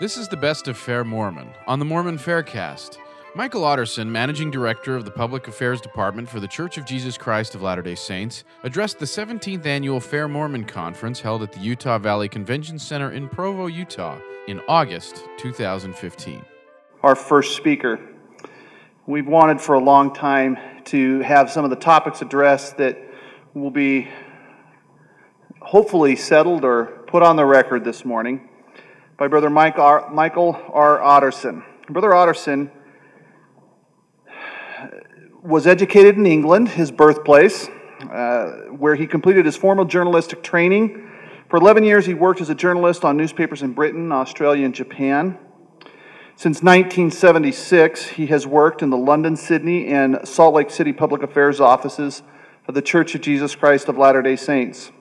This is the best of Fair Mormon on the Mormon Faircast. Michael Otterson, Managing Director of the Public Affairs Department for the Church of Jesus Christ of Latter day Saints, addressed the 17th annual Fair Mormon Conference held at the Utah Valley Convention Center in Provo, Utah, in August 2015. Our first speaker. We've wanted for a long time to have some of the topics addressed that will be hopefully settled or put on the record this morning by Brother Mike R, Michael R. Otterson. Brother Otterson was educated in England, his birthplace, uh, where he completed his formal journalistic training. For 11 years, he worked as a journalist on newspapers in Britain, Australia, and Japan. Since 1976, he has worked in the London, Sydney, and Salt Lake City public affairs offices of the Church of Jesus Christ of Latter day Saints.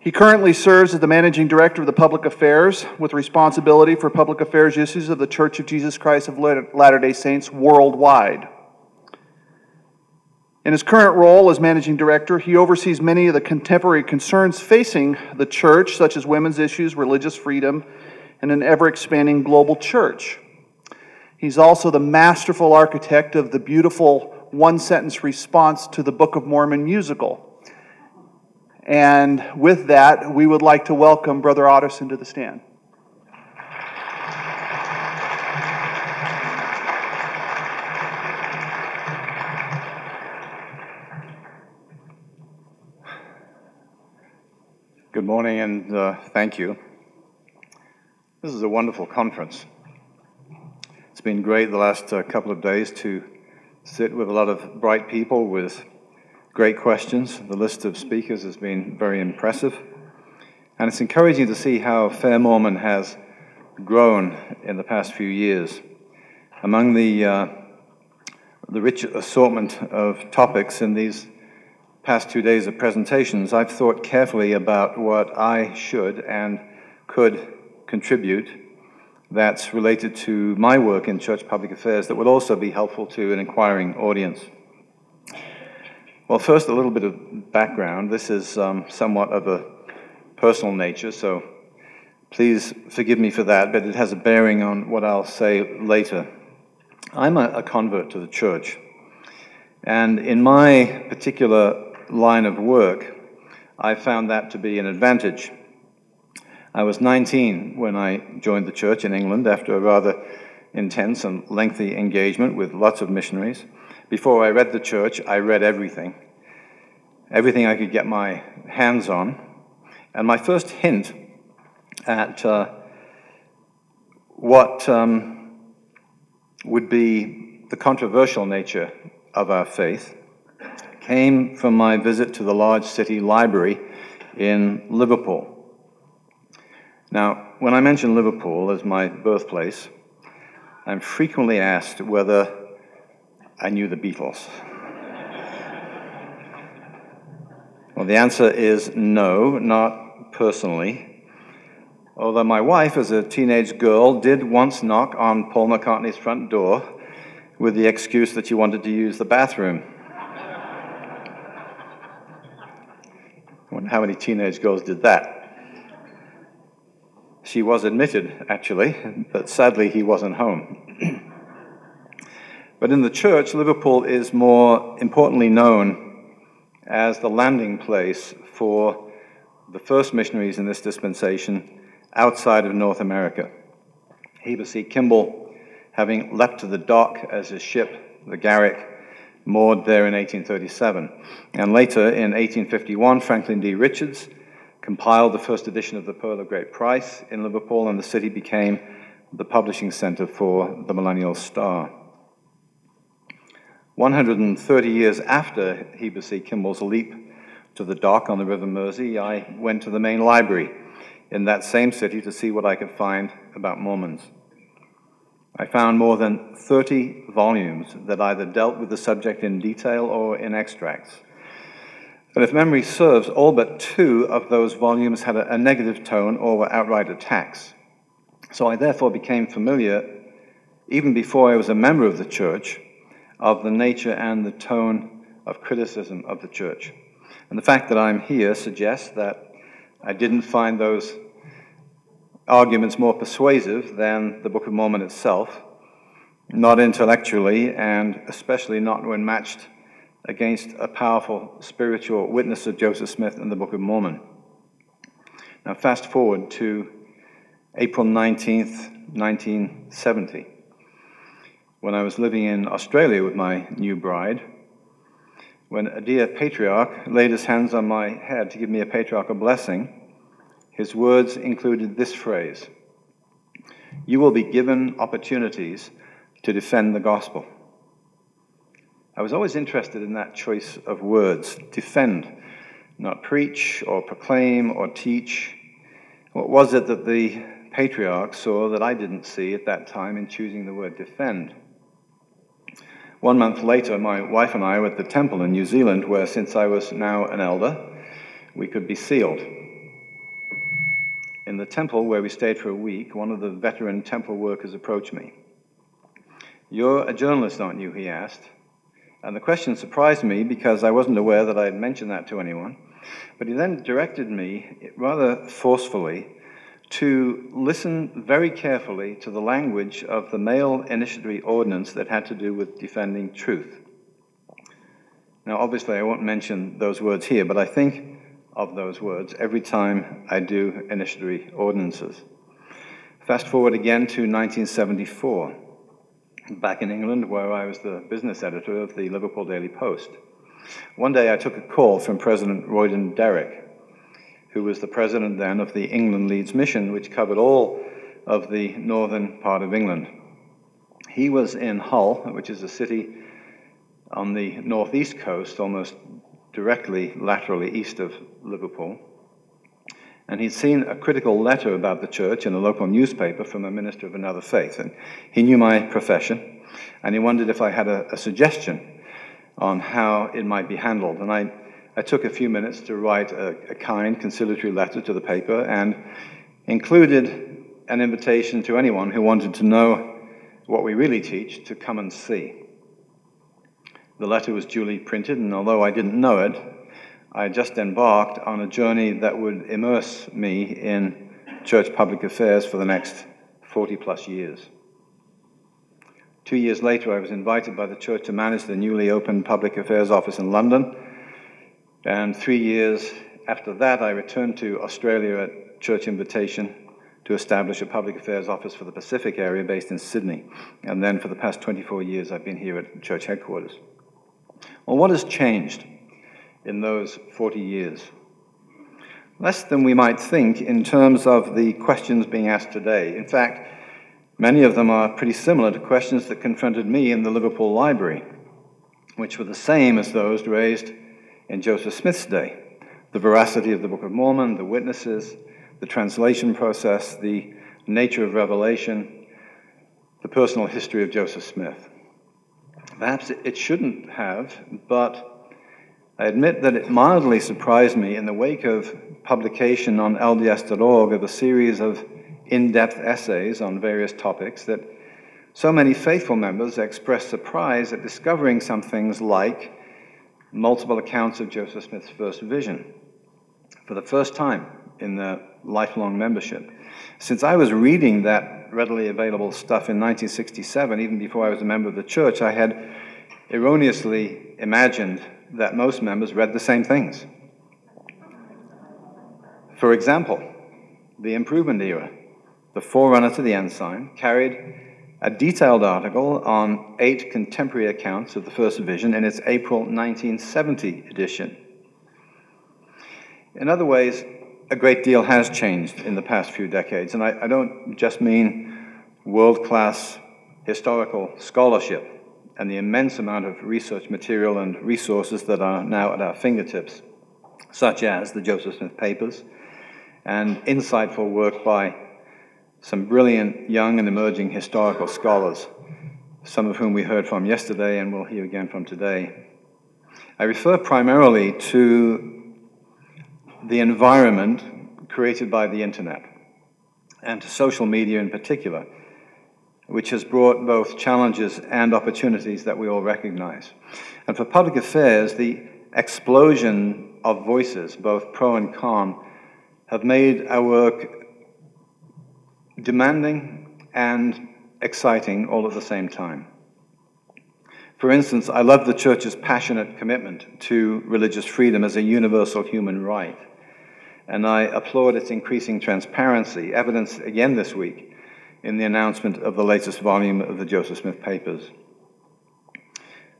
He currently serves as the managing director of the public affairs with responsibility for public affairs issues of the Church of Jesus Christ of Latter day Saints worldwide. In his current role as managing director, he oversees many of the contemporary concerns facing the church, such as women's issues, religious freedom, and an ever expanding global church. He's also the masterful architect of the beautiful one sentence response to the Book of Mormon musical. And with that, we would like to welcome Brother Otterson to the stand. Good morning and uh, thank you. This is a wonderful conference. It's been great the last uh, couple of days to sit with a lot of bright people with Great questions. The list of speakers has been very impressive. And it's encouraging to see how Fair Mormon has grown in the past few years. Among the, uh, the rich assortment of topics in these past two days of presentations, I've thought carefully about what I should and could contribute that's related to my work in church public affairs that would also be helpful to an inquiring audience. Well, first, a little bit of background. This is um, somewhat of a personal nature, so please forgive me for that, but it has a bearing on what I'll say later. I'm a, a convert to the church, and in my particular line of work, I found that to be an advantage. I was 19 when I joined the church in England after a rather intense and lengthy engagement with lots of missionaries. Before I read the church, I read everything, everything I could get my hands on. And my first hint at uh, what um, would be the controversial nature of our faith came from my visit to the large city library in Liverpool. Now, when I mention Liverpool as my birthplace, I'm frequently asked whether I knew the Beatles. well, the answer is no, not personally. Although my wife, as a teenage girl, did once knock on Paul McCartney's front door with the excuse that she wanted to use the bathroom. I wonder how many teenage girls did that. She was admitted, actually, but sadly he wasn't home. But in the church, Liverpool is more importantly known as the landing place for the first missionaries in this dispensation outside of North America. Heber C. Kimball, having leapt to the dock as his ship, the Garrick, moored there in 1837. And later, in 1851, Franklin D. Richards compiled the first edition of the Pearl of Great Price in Liverpool, and the city became the publishing center for the Millennial Star. 130 years after Heber C. Kimball's leap to the dock on the River Mersey, I went to the main library in that same city to see what I could find about Mormons. I found more than 30 volumes that either dealt with the subject in detail or in extracts. And if memory serves, all but two of those volumes had a, a negative tone or were outright attacks. So I therefore became familiar, even before I was a member of the church, of the nature and the tone of criticism of the church. And the fact that I'm here suggests that I didn't find those arguments more persuasive than the Book of Mormon itself, not intellectually, and especially not when matched against a powerful spiritual witness of Joseph Smith and the Book of Mormon. Now, fast forward to April 19th, 1970, when I was living in Australia with my new bride, when a dear patriarch laid his hands on my head to give me a patriarchal blessing his words included this phrase You will be given opportunities to defend the gospel. I was always interested in that choice of words defend, not preach or proclaim or teach. What was it that the patriarch saw that I didn't see at that time in choosing the word defend? One month later, my wife and I were at the temple in New Zealand, where since I was now an elder, we could be sealed. In the temple where we stayed for a week, one of the veteran temple workers approached me. You're a journalist, aren't you? he asked. And the question surprised me because I wasn't aware that I had mentioned that to anyone. But he then directed me, rather forcefully, to listen very carefully to the language of the male initiatory ordinance that had to do with defending truth. Now, obviously, I won't mention those words here, but I think of those words every time I do initiatory ordinances. Fast forward again to 1974, back in England, where I was the business editor of the Liverpool Daily Post. One day I took a call from President Royden Derrick, who was the president then of the England Leeds Mission, which covered all of the northern part of England. He was in Hull, which is a city on the northeast coast, almost directly laterally east of Liverpool. And he'd seen a critical letter about the church in a local newspaper from a minister of another faith. And he knew my profession, and he wondered if I had a, a suggestion on how it might be handled. And I, I took a few minutes to write a, a kind, conciliatory letter to the paper and included an invitation to anyone who wanted to know what we really teach to come and see. The letter was duly printed, and although I didn't know it, I just embarked on a journey that would immerse me in church public affairs for the next 40 plus years. Two years later, I was invited by the church to manage the newly opened public affairs office in London. And three years after that, I returned to Australia at church invitation to establish a public affairs office for the Pacific area based in Sydney. And then for the past 24 years, I've been here at church headquarters. Well, what has changed in those 40 years? Less than we might think in terms of the questions being asked today. In fact, many of them are pretty similar to questions that confronted me in the Liverpool Library, which were the same as those raised in Joseph Smith's day the veracity of the Book of Mormon, the witnesses, the translation process, the nature of revelation, the personal history of Joseph Smith. Perhaps it shouldn't have, but I admit that it mildly surprised me in the wake of publication on LDS.org of a series of in depth essays on various topics that so many faithful members expressed surprise at discovering some things like multiple accounts of Joseph Smith's first vision for the first time in the lifelong membership. Since I was reading that readily available stuff in 1967, even before I was a member of the church, I had erroneously imagined that most members read the same things. For example, the Improvement Era, the forerunner to the Ensign, carried a detailed article on eight contemporary accounts of the first vision in its April 1970 edition. In other ways, a great deal has changed in the past few decades, and I, I don't just mean world class historical scholarship and the immense amount of research material and resources that are now at our fingertips, such as the Joseph Smith Papers and insightful work by some brilliant young and emerging historical scholars, some of whom we heard from yesterday and will hear again from today. I refer primarily to the environment created by the internet and to social media in particular, which has brought both challenges and opportunities that we all recognize. And for public affairs, the explosion of voices, both pro and con, have made our work demanding and exciting all at the same time. For instance, I love the church's passionate commitment to religious freedom as a universal human right. And I applaud its increasing transparency, evidenced again this week in the announcement of the latest volume of the Joseph Smith Papers.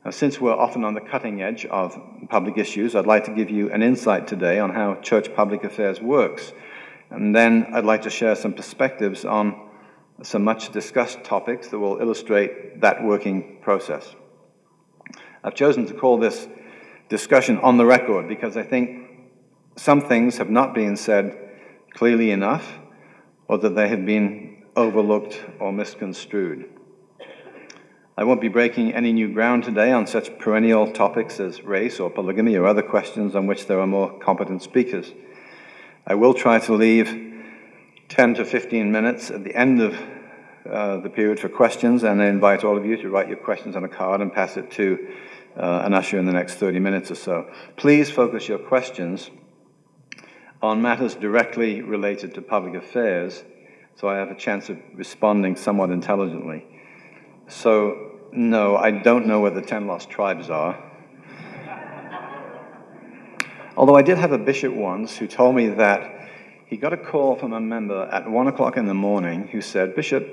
Now, since we're often on the cutting edge of public issues, I'd like to give you an insight today on how church public affairs works. And then I'd like to share some perspectives on some much discussed topics that will illustrate that working process. I've chosen to call this discussion on the record because I think some things have not been said clearly enough or that they have been overlooked or misconstrued. I won't be breaking any new ground today on such perennial topics as race or polygamy or other questions on which there are more competent speakers. I will try to leave 10 to 15 minutes at the end of uh, the period for questions, and I invite all of you to write your questions on a card and pass it to uh, an usher in the next 30 minutes or so. Please focus your questions on matters directly related to public affairs, so I have a chance of responding somewhat intelligently. So, no, I don't know where the 10 lost tribes are. Although I did have a bishop once who told me that he got a call from a member at 1 o'clock in the morning who said, Bishop,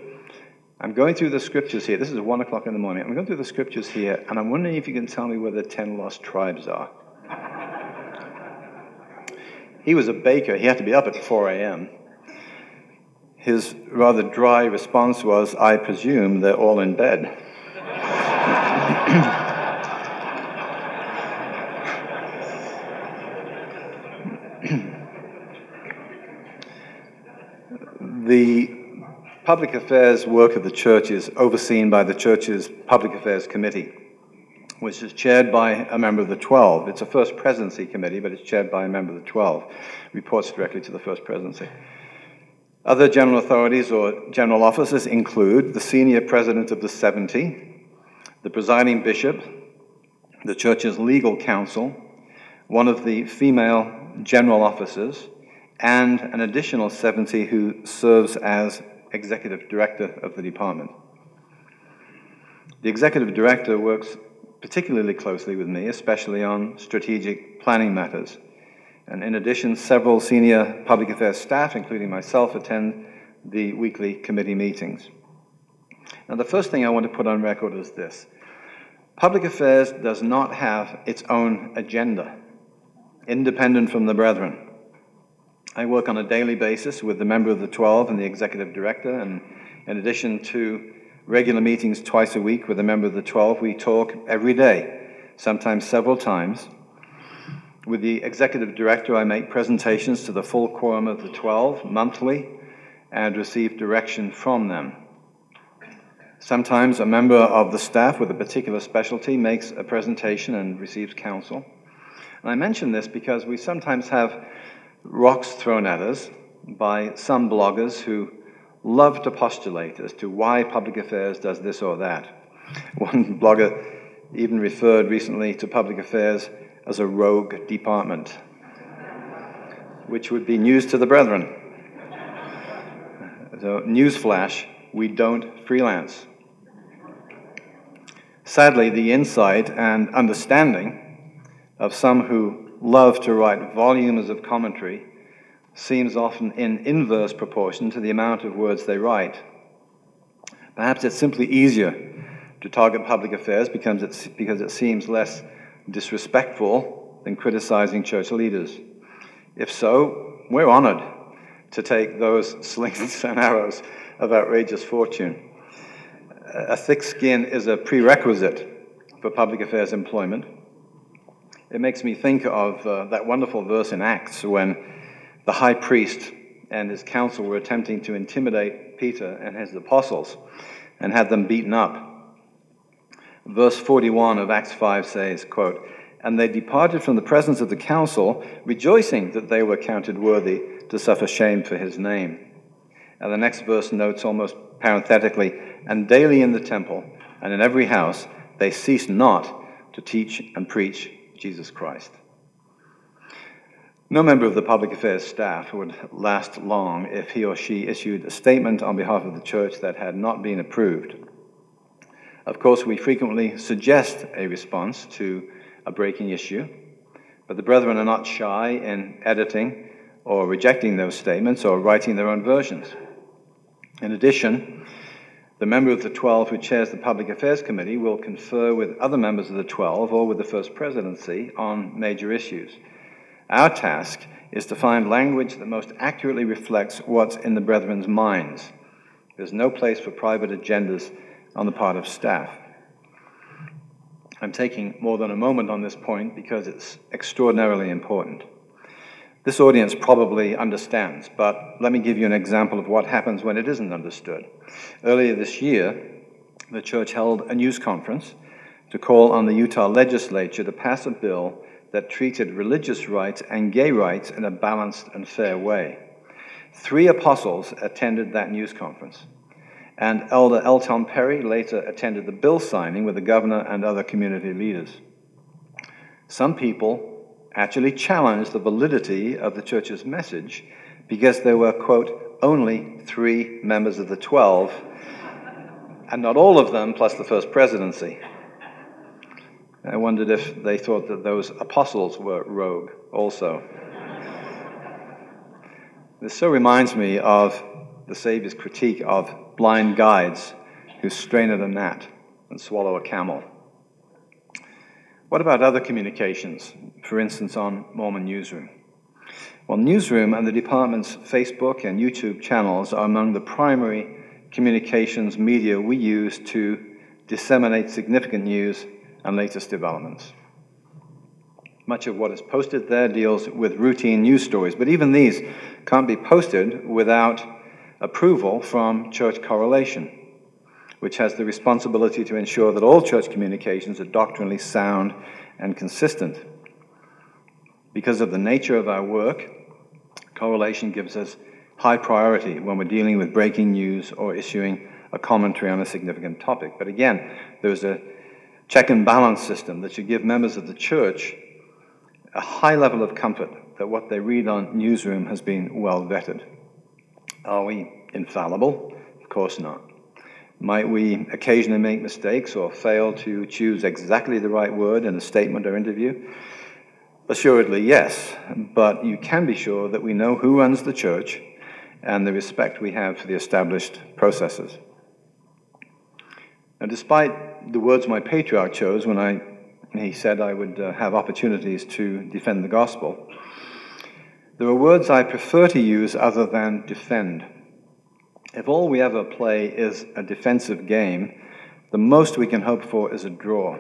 I'm going through the scriptures here. This is 1 o'clock in the morning. I'm going through the scriptures here, and I'm wondering if you can tell me where the 10 lost tribes are. he was a baker. He had to be up at 4 a.m. His rather dry response was, I presume they're all in bed. the public affairs work of the church is overseen by the church's Public Affairs Committee, which is chaired by a member of the 12. It's a First Presidency Committee, but it's chaired by a member of the 12. Reports directly to the First Presidency. Other general authorities or general officers include the senior president of the 70, the presiding bishop, the church's legal counsel, one of the female general officers, and an additional 70 who serves as executive director of the department. The executive director works particularly closely with me, especially on strategic planning matters. And in addition, several senior public affairs staff, including myself, attend the weekly committee meetings. Now, the first thing I want to put on record is this Public affairs does not have its own agenda, independent from the brethren. I work on a daily basis with the member of the 12 and the executive director, and in addition to regular meetings twice a week with a member of the 12, we talk every day, sometimes several times. With the executive director, I make presentations to the full quorum of the 12 monthly and receive direction from them. Sometimes a member of the staff with a particular specialty makes a presentation and receives counsel. And I mention this because we sometimes have rocks thrown at us by some bloggers who love to postulate as to why public affairs does this or that. One blogger even referred recently to public affairs as a rogue department, which would be news to the brethren. So, newsflash, we don't freelance. Sadly, the insight and understanding of some who love to write volumes of commentary seems often in inverse proportion to the amount of words they write. Perhaps it's simply easier to target public affairs because, it's, because it seems less disrespectful than criticizing church leaders. If so, we're honored to take those slings and arrows of outrageous fortune. A thick skin is a prerequisite for public affairs employment it makes me think of uh, that wonderful verse in Acts when the high priest and his council were attempting to intimidate Peter and his apostles and had them beaten up. Verse 41 of Acts 5 says, quote, And they departed from the presence of the council, rejoicing that they were counted worthy to suffer shame for his name. And the next verse notes almost parenthetically, And daily in the temple and in every house they ceased not to teach and preach Jesus Christ. No member of the public affairs staff would last long if he or she issued a statement on behalf of the church that had not been approved. Of course, we frequently suggest a response to a breaking issue, but the brethren are not shy in editing or rejecting those statements or writing their own versions. In addition, the member of the 12 who chairs the Public Affairs Committee will confer with other members of the 12 or with the First Presidency on major issues. Our task is to find language that most accurately reflects what's in the brethren's minds. There's no place for private agendas on the part of staff. I'm taking more than a moment on this point because it's extraordinarily important. This audience probably understands, but let me give you an example of what happens when it isn't understood. Earlier this year, the church held a news conference to call on the Utah legislature to pass a bill that treated religious rights and gay rights in a balanced and fair way. Three apostles attended that news conference, and Elder L. Tom Perry later attended the bill signing with the governor and other community leaders. Some people actually challenged the validity of the church's message because there were, quote, only three members of the twelve, and not all of them plus the first presidency. I wondered if they thought that those apostles were rogue also. This so reminds me of the Savior's critique of blind guides who strain at a gnat and swallow a camel. What about other communications, for instance, on Mormon Newsroom? Well, Newsroom and the department's Facebook and YouTube channels are among the primary communications media we use to disseminate significant news and latest developments. Much of what is posted there deals with routine news stories, but even these can't be posted without approval from Church Correlation, which has the responsibility to ensure that all church communications are doctrinally sound and consistent. Because of the nature of our work, correlation gives us high priority when we're dealing with breaking news or issuing a commentary on a significant topic. But again, there's a check and balance system that should give members of the church a high level of comfort that what they read on Newsroom has been well vetted. Are we infallible? Of course not. Might we occasionally make mistakes or fail to choose exactly the right word in a statement or interview? Assuredly, yes, but you can be sure that we know who runs the church and the respect we have for the established processes. Now, despite the words my patriarch chose when I, he said I would uh, have opportunities to defend the gospel, there are words I prefer to use other than defend. If all we ever play is a defensive game, the most we can hope for is a draw.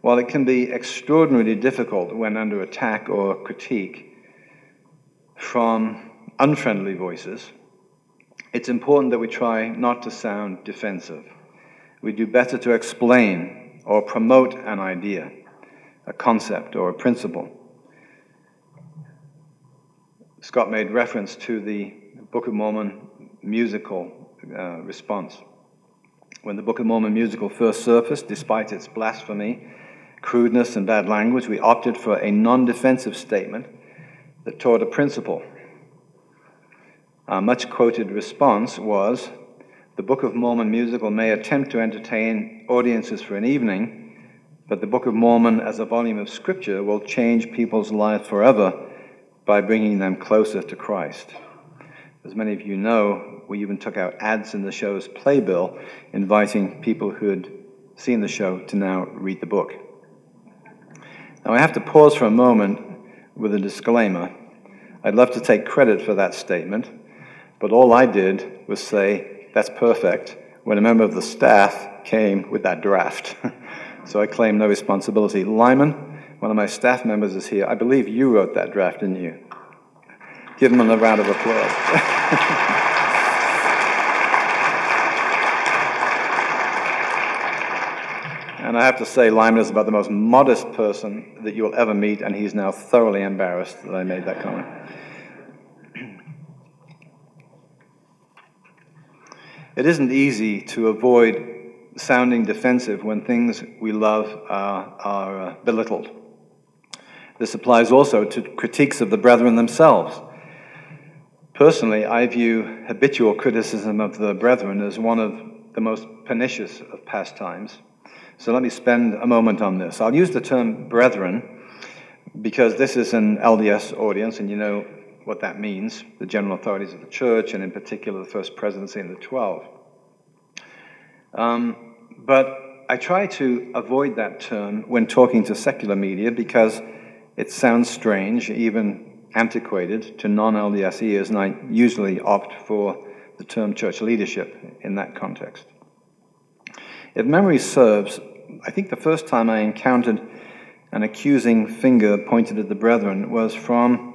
While it can be extraordinarily difficult when under attack or critique from unfriendly voices, it's important that we try not to sound defensive we do better to explain or promote an idea, a concept, or a principle. Scott made reference to the Book of Mormon musical uh, response. When the Book of Mormon musical first surfaced, despite its blasphemy, crudeness, and bad language, we opted for a non defensive statement that taught a principle. Our much quoted response was the Book of Mormon musical may attempt to entertain audiences for an evening, but the Book of Mormon as a volume of scripture will change people's lives forever by bringing them closer to Christ. As many of you know, we even took out ads in the show's playbill inviting people who had seen the show to now read the book. Now, I have to pause for a moment with a disclaimer. I'd love to take credit for that statement, but all I did was say, that's perfect when a member of the staff came with that draft. so I claim no responsibility. Lyman, one of my staff members, is here. I believe you wrote that draft, didn't you? Give him a round of applause. And I have to say, Lyman is about the most modest person that you'll ever meet, and he's now thoroughly embarrassed that I made that comment. It isn't easy to avoid sounding defensive when things we love are, are uh, belittled. This applies also to critiques of the brethren themselves. Personally, I view habitual criticism of the brethren as one of the most pernicious of pastimes. So let me spend a moment on this. I'll use the term brethren because this is an LDS audience, and you know what that means the general authorities of the church, and in particular the first presidency and the 12. Um, but I try to avoid that term when talking to secular media because it sounds strange, even antiquated to non LDS ears, and I usually opt for the term church leadership in that context. If memory serves, I think the first time I encountered an accusing finger pointed at the brethren was from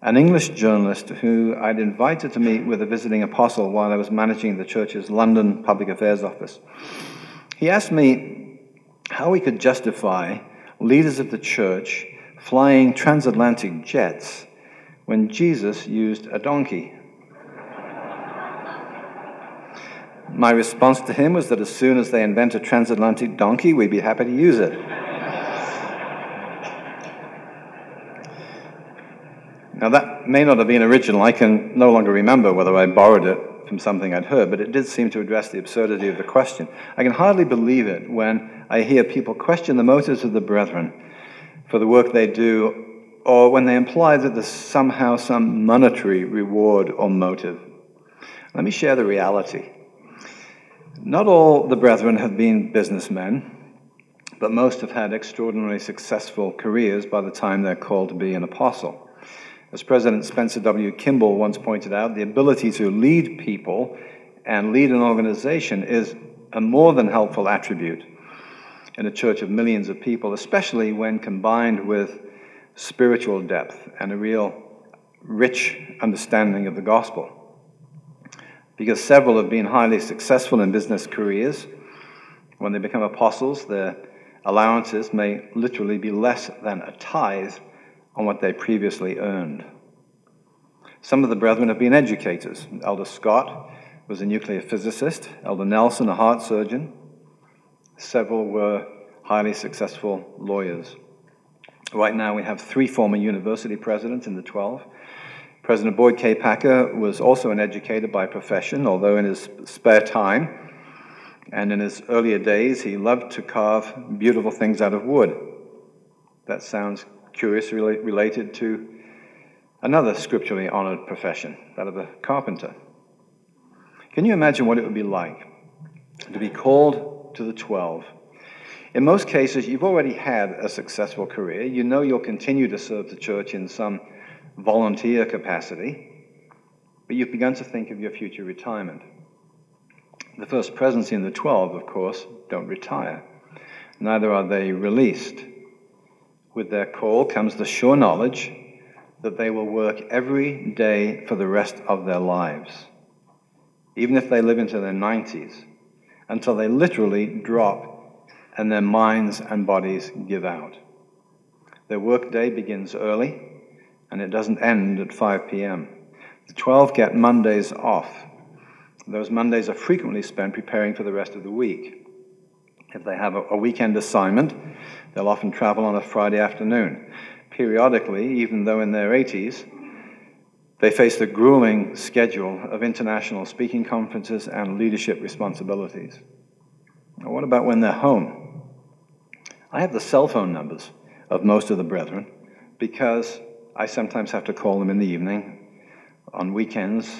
an English journalist who I'd invited to meet with a visiting apostle while I was managing the church's London Public Affairs Office. He asked me how we could justify leaders of the church flying transatlantic jets when Jesus used a donkey. My response to him was that as soon as they invent a transatlantic donkey, we'd be happy to use it. now, that may not have been original. I can no longer remember whether I borrowed it from something I'd heard, but it did seem to address the absurdity of the question. I can hardly believe it when I hear people question the motives of the brethren for the work they do, or when they imply that there's somehow some monetary reward or motive. Let me share the reality. Not all the brethren have been businessmen, but most have had extraordinarily successful careers by the time they're called to be an apostle. As President Spencer W. Kimball once pointed out, the ability to lead people and lead an organization is a more than helpful attribute in a church of millions of people, especially when combined with spiritual depth and a real rich understanding of the gospel because several have been highly successful in business careers. When they become apostles, their allowances may literally be less than a tithe on what they previously earned. Some of the brethren have been educators. Elder Scott was a nuclear physicist, Elder Nelson, a heart surgeon. Several were highly successful lawyers. Right now, we have three former university presidents in the 12 President Boyd K. Packer was also an educator by profession, although in his spare time and in his earlier days, he loved to carve beautiful things out of wood. That sounds curiously related to another scripturally honored profession, that of a carpenter. Can you imagine what it would be like to be called to the 12? In most cases, you've already had a successful career. You know you'll continue to serve the church in some volunteer capacity, but you've begun to think of your future retirement. The first presidency and the 12, of course, don't retire. Neither are they released. With their call comes the sure knowledge that they will work every day for the rest of their lives, even if they live into their 90s, until they literally drop and their minds and bodies give out. Their workday begins early and it doesn't end at 5 p.m. The 12 get Mondays off. Those Mondays are frequently spent preparing for the rest of the week. If they have a, weekend assignment, they'll often travel on a Friday afternoon. Periodically, even though in their 80s, they face the grueling schedule of international speaking conferences and leadership responsibilities. Now, what about when they're home? I have the cell phone numbers of most of the brethren because I sometimes have to call them in the evening, on weekends,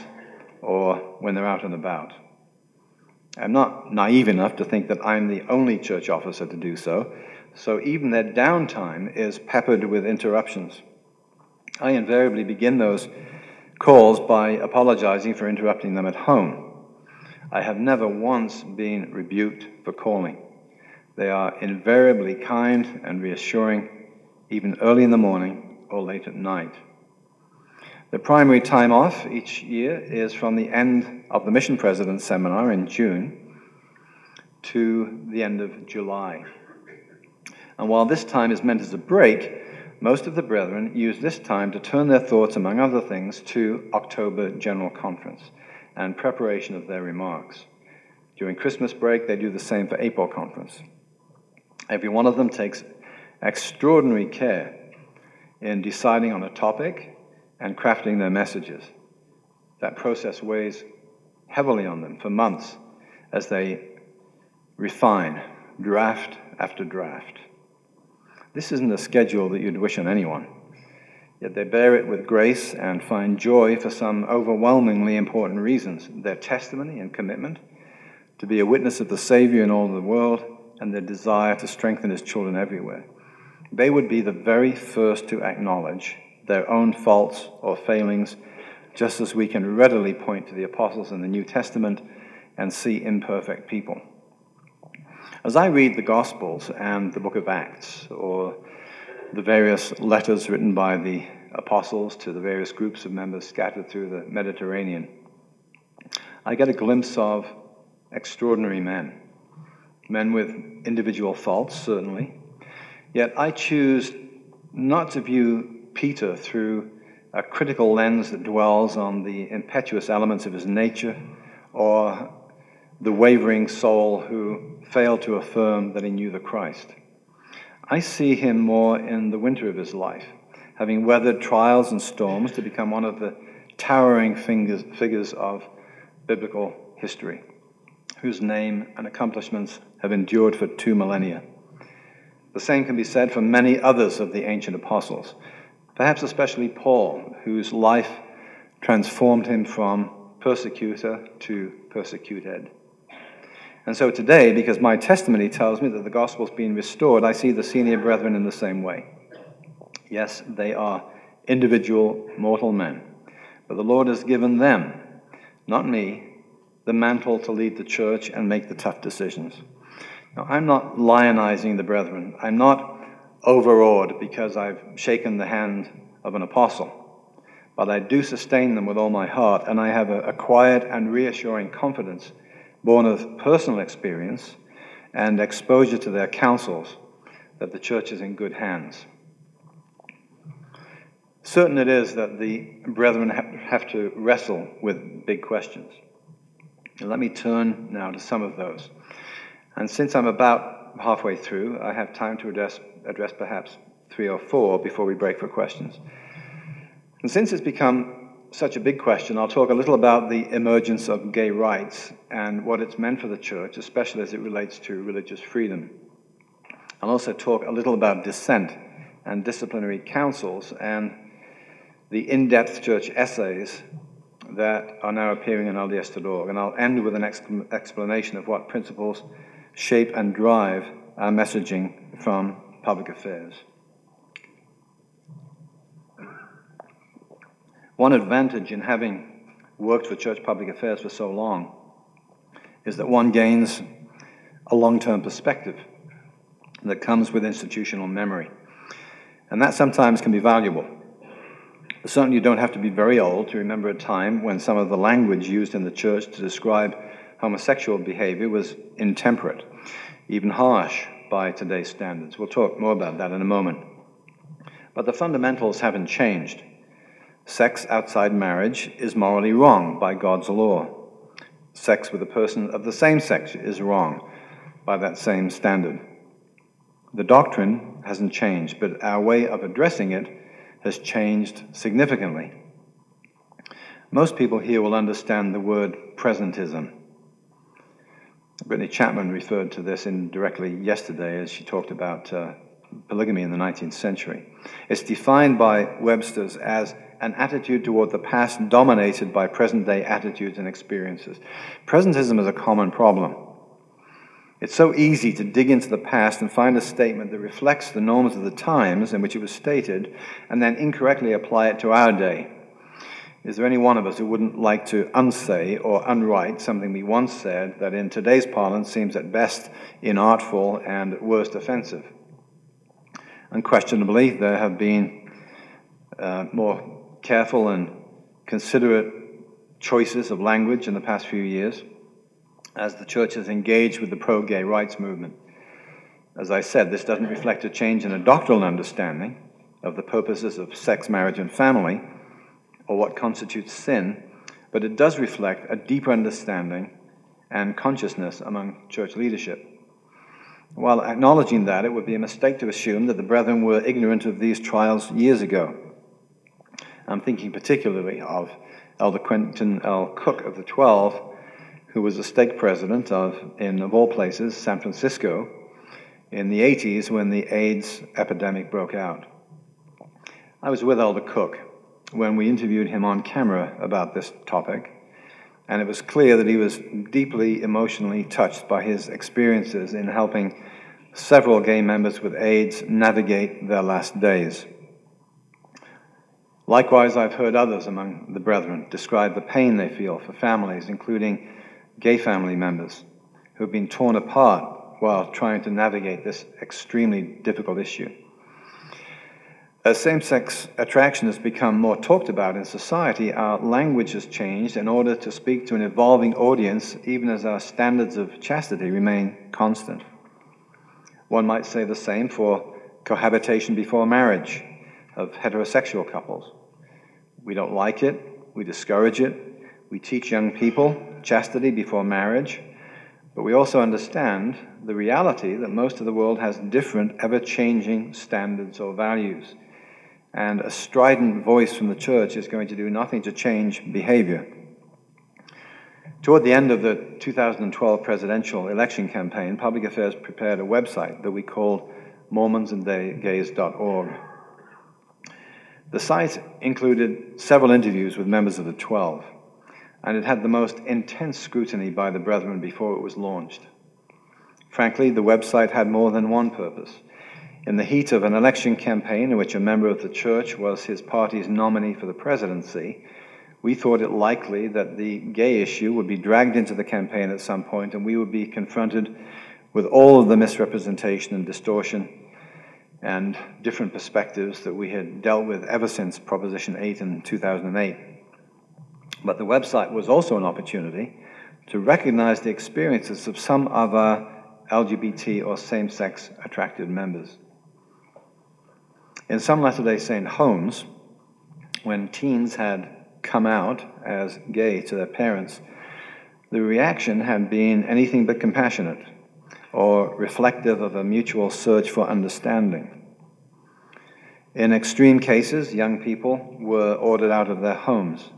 or when they're out and about. I'm not naive enough to think that I'm the only church officer to do so, so even their downtime is peppered with interruptions. I invariably begin those calls by apologizing for interrupting them at home. I have never once been rebuked for calling. They are invariably kind and reassuring, even early in the morning or late at night. The primary time off each year is from the end of the Mission President's Seminar in June to the end of July. And while this time is meant as a break, most of the brethren use this time to turn their thoughts, among other things, to October General Conference and preparation of their remarks. During Christmas break, they do the same for April Conference. Every one of them takes extraordinary care in deciding on a topic and crafting their messages. That process weighs heavily on them for months as they refine draft after draft. This isn't a schedule that you'd wish on anyone. Yet they bear it with grace and find joy for some overwhelmingly important reasons their testimony and commitment to be a witness of the Savior in all the world, and their desire to strengthen His children everywhere. They would be the very first to acknowledge their own faults or failings, just as we can readily point to the apostles in the New Testament and see imperfect people. As I read the Gospels and the book of Acts, or the various letters written by the apostles to the various groups of members scattered through the Mediterranean, I get a glimpse of extraordinary men. Men with individual faults, certainly. Yet I choose not to view Peter through a critical lens that dwells on the impetuous elements of his nature or the wavering soul who failed to affirm that he knew the Christ. I see him more in the winter of his life, having weathered trials and storms to become one of the towering fingers, figures of biblical history, whose name and accomplishments have endured for two millennia. The same can be said for many others of the ancient apostles, perhaps especially Paul, whose life transformed him from persecutor to persecuted. And so today, because my testimony tells me that the gospel's been restored, I see the senior brethren in the same way. Yes, they are individual mortal men, but the Lord has given them, not me, the mantle to lead the church and make the tough decisions. Now, I'm not lionizing the brethren. I'm not overawed because I've shaken the hand of an apostle. But I do sustain them with all my heart, and I have a, a quiet and reassuring confidence born of personal experience and exposure to their counsels, that the church is in good hands. Certain it is that the brethren have to wrestle with big questions. let me turn now to some of those. And since I'm about halfway through, I have time to address, address perhaps three or four before we break for questions. And since it's become such a big question, I'll talk a little about the emergence of gay rights and what it's meant for the church, especially as it relates to religious freedom. I'll also talk a little about dissent and disciplinary councils and the in depth church essays that are now appearing in LDS.org. And I'll end with an explanation of what principles shape and drive our messaging from public affairs. One advantage in having worked for church public affairs for so long is that one gains a long term perspective that comes with institutional memory. And that sometimes can be valuable. Certainly, you don't have to be very old to remember a time when some of the language used in the church to describe homosexual behavior was intemperate, even harsh by today's standards. We'll talk more about that in a moment. But the fundamentals haven't changed. Sex outside marriage is morally wrong by God's law. Sex with a person of the same sex is wrong by that same standard. The doctrine hasn't changed, but our way of addressing it has changed significantly. Most people here will understand the word presentism. Brittany Chapman referred to this indirectly yesterday as she talked about uh, polygamy in the 19th century. It's defined by Webster's as an attitude toward the past dominated by present day attitudes and experiences. Presentism is a common problem. It's so easy to dig into the past and find a statement that reflects the norms of the times in which it was stated and then incorrectly apply it to our day. Is there any one of us who wouldn't like to unsay or unwrite something we once said that in today's parlance seems at best inartful and at worst offensive? Unquestionably, there have been uh, more careful and considerate choices of language in the past few years as the church has engaged with the pro gay rights movement. As I said, this doesn't reflect a change in a doctrinal understanding of the purposes of sex, marriage, and family, or what constitutes sin, but it does reflect a deeper understanding and consciousness among church leadership. While acknowledging that, it would be a mistake to assume that the brethren were ignorant of these trials years ago. I'm thinking particularly of Elder Quentin L. Cook of the Twelve, who was a stake president of, in of all places, San Francisco, in the 80s when the AIDS epidemic broke out. I was with Elder Cook when we interviewed him on camera about this topic, and it was clear that he was deeply emotionally touched by his experiences in helping several gay members with AIDS navigate their last days. Likewise, I've heard others among the brethren describe the pain they feel for families, including gay family members, who have been torn apart while trying to navigate this extremely difficult issue. As same sex attraction has become more talked about in society, our language has changed in order to speak to an evolving audience, even as our standards of chastity remain constant. One might say the same for cohabitation before marriage of heterosexual couples. We don't like it, we discourage it, we teach young people chastity before marriage, but we also understand the reality that most of the world has different, ever changing standards or values and a strident voice from the church is going to do nothing to change behavior. Toward the end of the 2012 presidential election campaign, Public Affairs prepared a website that we called MormonsandGays.org. The site included several interviews with members of the Twelve, and it had the most intense scrutiny by the brethren before it was launched. Frankly, the website had more than one purpose. In the heat of an election campaign in which a member of the church was his party's nominee for the presidency, we thought it likely that the gay issue would be dragged into the campaign at some point and we would be confronted with all of the misrepresentation and distortion and different perspectives that we had dealt with ever since Proposition 8 in 2008. But the website was also an opportunity to recognize the experiences of some our LGBT or same sex attracted members. In some Latter day Saint homes, when teens had come out as gay to their parents, the reaction had been anything but compassionate or reflective of a mutual search for understanding. In extreme cases, young people were ordered out of their homes.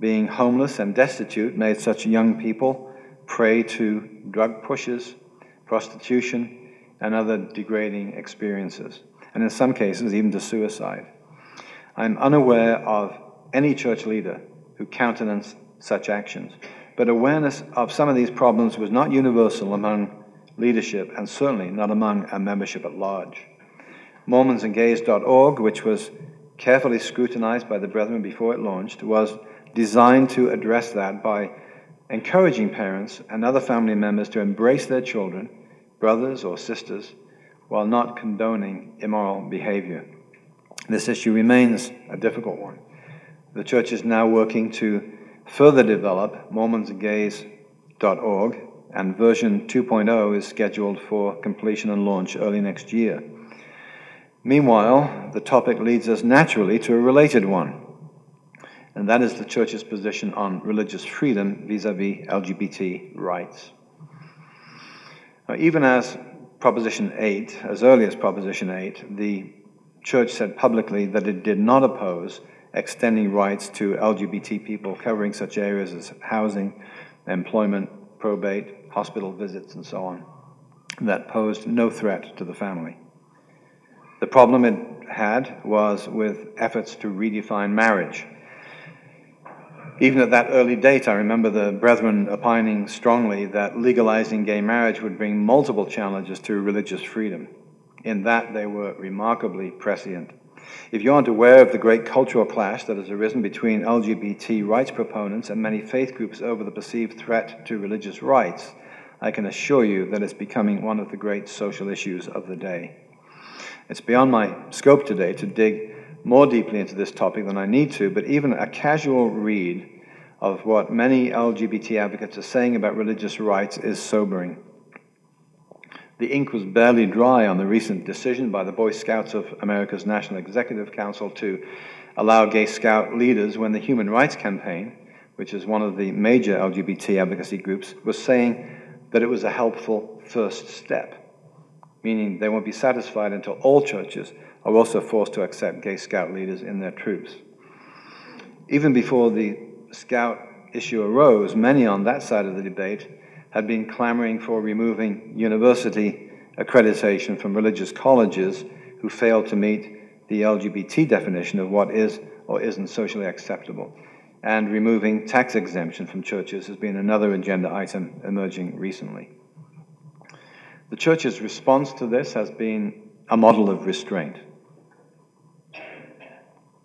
Being homeless and destitute made such young people prey to drug pushes, prostitution, and other degrading experiences and in some cases, even to suicide. I'm unaware of any church leader who countenanced such actions, but awareness of some of these problems was not universal among leadership and certainly not among our membership at large. MormonsandGays.org, which was carefully scrutinized by the brethren before it launched, was designed to address that by encouraging parents and other family members to embrace their children, brothers or sisters, while not condoning immoral behavior. This issue remains a difficult one. The church is now working to further develop MormonsandGays.org, and version 2.0 is scheduled for completion and launch early next year. Meanwhile, the topic leads us naturally to a related one, and that is the church's position on religious freedom vis a vis LGBT rights. Now, even as Proposition 8, as early as Proposition 8, the church said publicly that it did not oppose extending rights to LGBT people covering such areas as housing, employment, probate, hospital visits, and so on, that posed no threat to the family. The problem it had was with efforts to redefine marriage even at that early date, I remember the brethren opining strongly that legalizing gay marriage would bring multiple challenges to religious freedom. In that, they were remarkably prescient. If you aren't aware of the great cultural clash that has arisen between LGBT rights proponents and many faith groups over the perceived threat to religious rights, I can assure you that it's becoming one of the great social issues of the day. It's beyond my scope today to dig more deeply into this topic than I need to, but even a casual read of what many LGBT advocates are saying about religious rights is sobering. The ink was barely dry on the recent decision by the Boy Scouts of America's National Executive Council to allow gay scout leaders when the Human Rights Campaign, which is one of the major LGBT advocacy groups, was saying that it was a helpful first step. meaning they won't be satisfied until all churches are also forced to accept gay scout leaders in their troops. Even before the scout issue arose, many on that side of the debate had been clamoring for removing university accreditation from religious colleges who failed to meet the LGBT definition of what is or isn't socially acceptable. And removing tax exemption from churches has been another agenda item emerging recently. The church's response to this has been a model of restraint.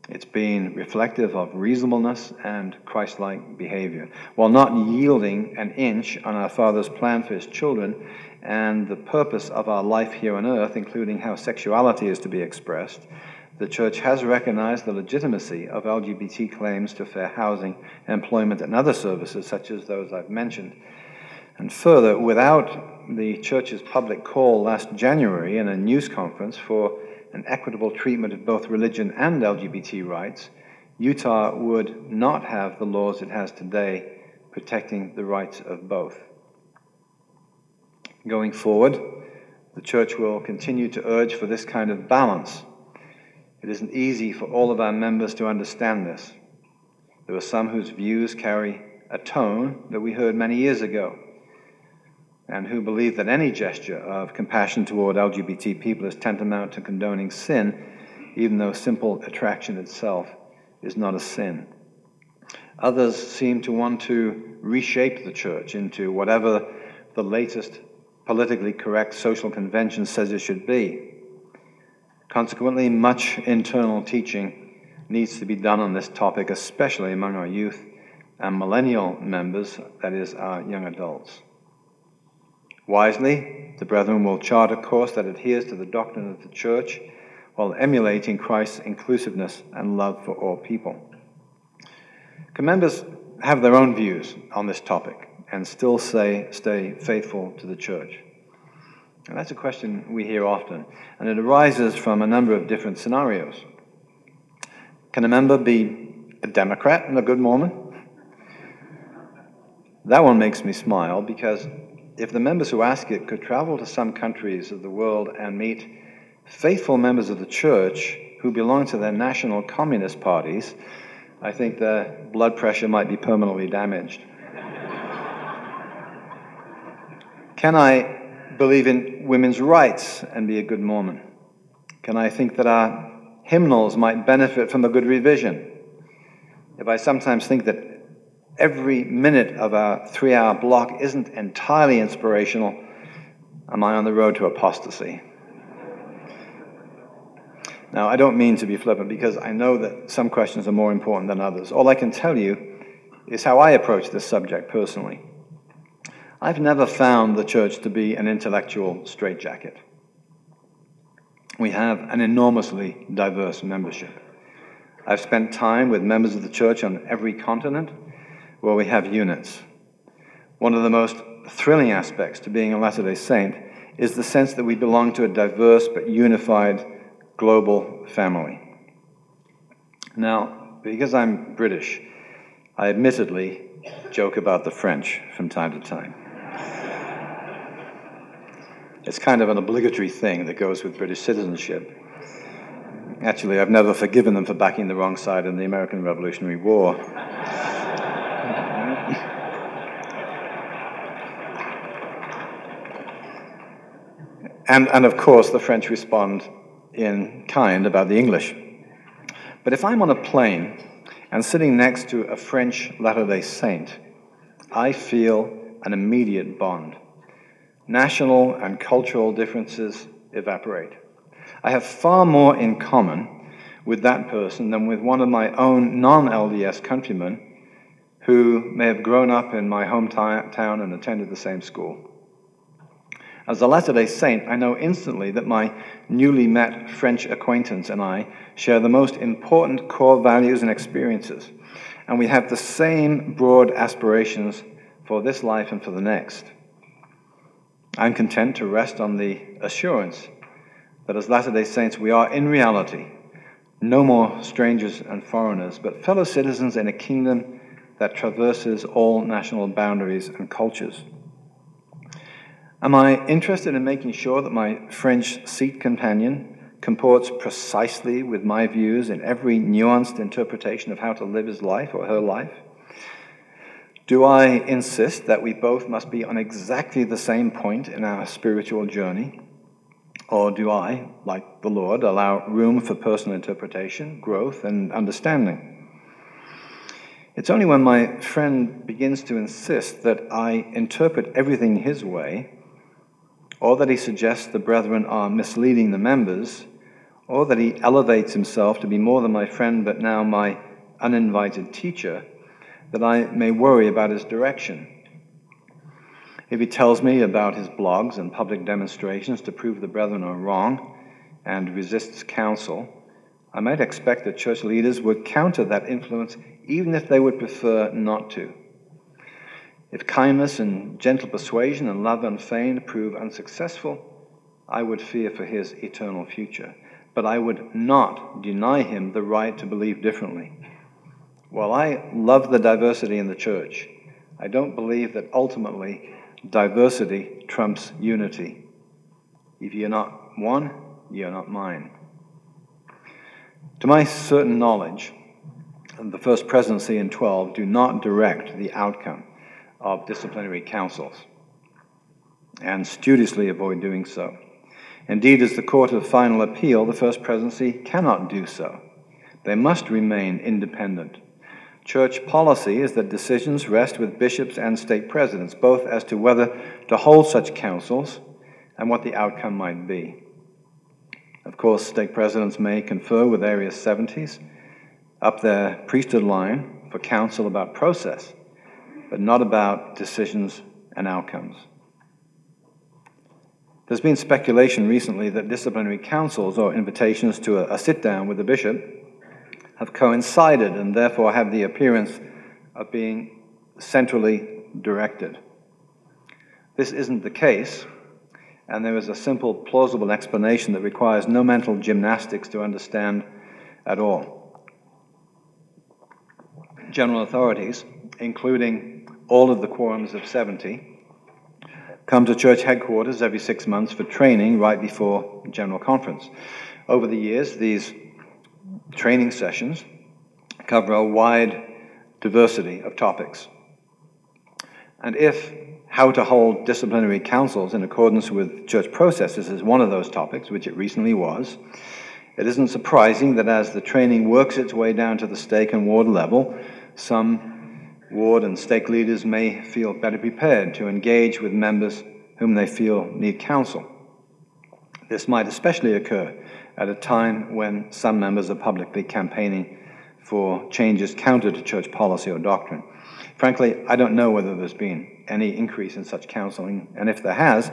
It's been reflective of reasonableness and Christ like behavior, while not yielding an inch on our Father's plan for His children and the purpose of our life here on earth, including how sexuality is to be expressed. The church has recognized the legitimacy of LGBT claims to fair housing, employment, and other services, such as those I've mentioned. And further, without the church's public call last January in a news conference for an equitable treatment of both religion and LGBT rights, Utah would not have the laws it has today protecting the rights of both. Going forward, the church will continue to urge for this kind of balance. It isn't easy for all of our members to understand this. There are some whose views carry a tone that we heard many years ago and who believe that any gesture of compassion toward LGBT people is tantamount to condoning sin, even though simple attraction itself is not a sin. Others seem to want to reshape the church into whatever the latest politically correct social convention says it should be. Consequently, much internal teaching needs to be done on this topic, especially among our youth and millennial members, that is, our young adults. Wisely, the brethren will chart a course that adheres to the doctrine of the church while emulating Christ's inclusiveness and love for all people. Can members have their own views on this topic and still say, stay faithful to the church? And that's a question we hear often, and it arises from a number of different scenarios. Can a member be a Democrat and a good Mormon? That one makes me smile because if the members who ask it could travel to some countries of the world and meet faithful members of the church who belong to their national communist parties, I think their blood pressure might be permanently damaged. Can I believe in women's rights and be a good Mormon? Can I think that our hymnals might benefit from a good revision? If I sometimes think that every minute of a three hour block isn't entirely inspirational, am I on the road to apostasy? Now, I don't mean to be flippant because I know that some questions are more important than others. All I can tell you is how I approach this subject personally. I've never found the church to be an intellectual straitjacket. We have an enormously diverse membership. I've spent time with members of the church on every continent where we have units. One of the most thrilling aspects to being a Latter day Saint is the sense that we belong to a diverse but unified global family. Now, because I'm British, I admittedly joke about the French from time to time. It's kind of an obligatory thing that goes with British citizenship. Actually, I've never forgiven them for backing the wrong side in the American Revolutionary War. And, and of course, the French respond in kind about the English. But if I'm on a plane and sitting next to a French Latter day Saint, I feel an immediate bond. National and cultural differences evaporate. I have far more in common with that person than with one of my own non LDS countrymen who may have grown up in my hometown and attended the same school. As a Latter day Saint, I know instantly that my newly met French acquaintance and I share the most important core values and experiences, and we have the same broad aspirations for this life and for the next. I'm content to rest on the assurance that as Latter day Saints, we are in reality no more strangers and foreigners, but fellow citizens in a kingdom that traverses all national boundaries and cultures. Am I interested in making sure that my French seat companion comports precisely with my views in every nuanced interpretation of how to live his life or her life? Do I insist that we both must be on exactly the same point in our spiritual journey? Or do I, like the Lord, allow room for personal interpretation, growth, and understanding? It's only when my friend begins to insist that I interpret everything his way, or that he suggests the brethren are misleading the members, or that he elevates himself to be more than my friend but now my uninvited teacher that I may worry about his direction. If he tells me about his blogs and public demonstrations to prove the brethren are wrong and resists counsel, I might expect that church leaders would counter that influence even if they would prefer not to. If kindness and gentle persuasion and love unfeigned prove unsuccessful, I would fear for his eternal future. But I would not deny him the right to believe differently. While I love the diversity in the church, I don't believe that ultimately diversity trumps unity. If you're not one, you're not mine. To my certain knowledge, the first presidency and 12 do not direct the outcome of disciplinary councils and studiously avoid doing so. Indeed, as the court of final appeal, the first presidency cannot do so. They must remain independent. Church policy is that decisions rest with bishops and stake presidents, both as to whether to hold such councils and what the outcome might be. Of course, stake presidents may confer with area 70s up their priesthood line for counsel about process, but not about decisions and outcomes. There's been speculation recently that disciplinary councils or invitations to a, a sit down with the bishop have coincided and therefore have the appearance of being centrally directed. This isn't the case, and there is a simple, plausible explanation that requires no mental gymnastics to understand at all. General authorities, including all of the quorums of 70, come to church headquarters every six months for training right before General Conference. Over the years, these training sessions cover a wide diversity of topics. And if how to hold disciplinary councils in accordance with church processes is one of those topics, which it recently was, it isn't surprising that as the training works its way down to the stake and ward level, some ward and stake leaders may feel better prepared to engage with members whom they feel need counsel. This might especially occur at a time when some members are publicly campaigning for changes counter to church policy or doctrine. Frankly, I don't know whether there's been any increase in such counseling, and if there has,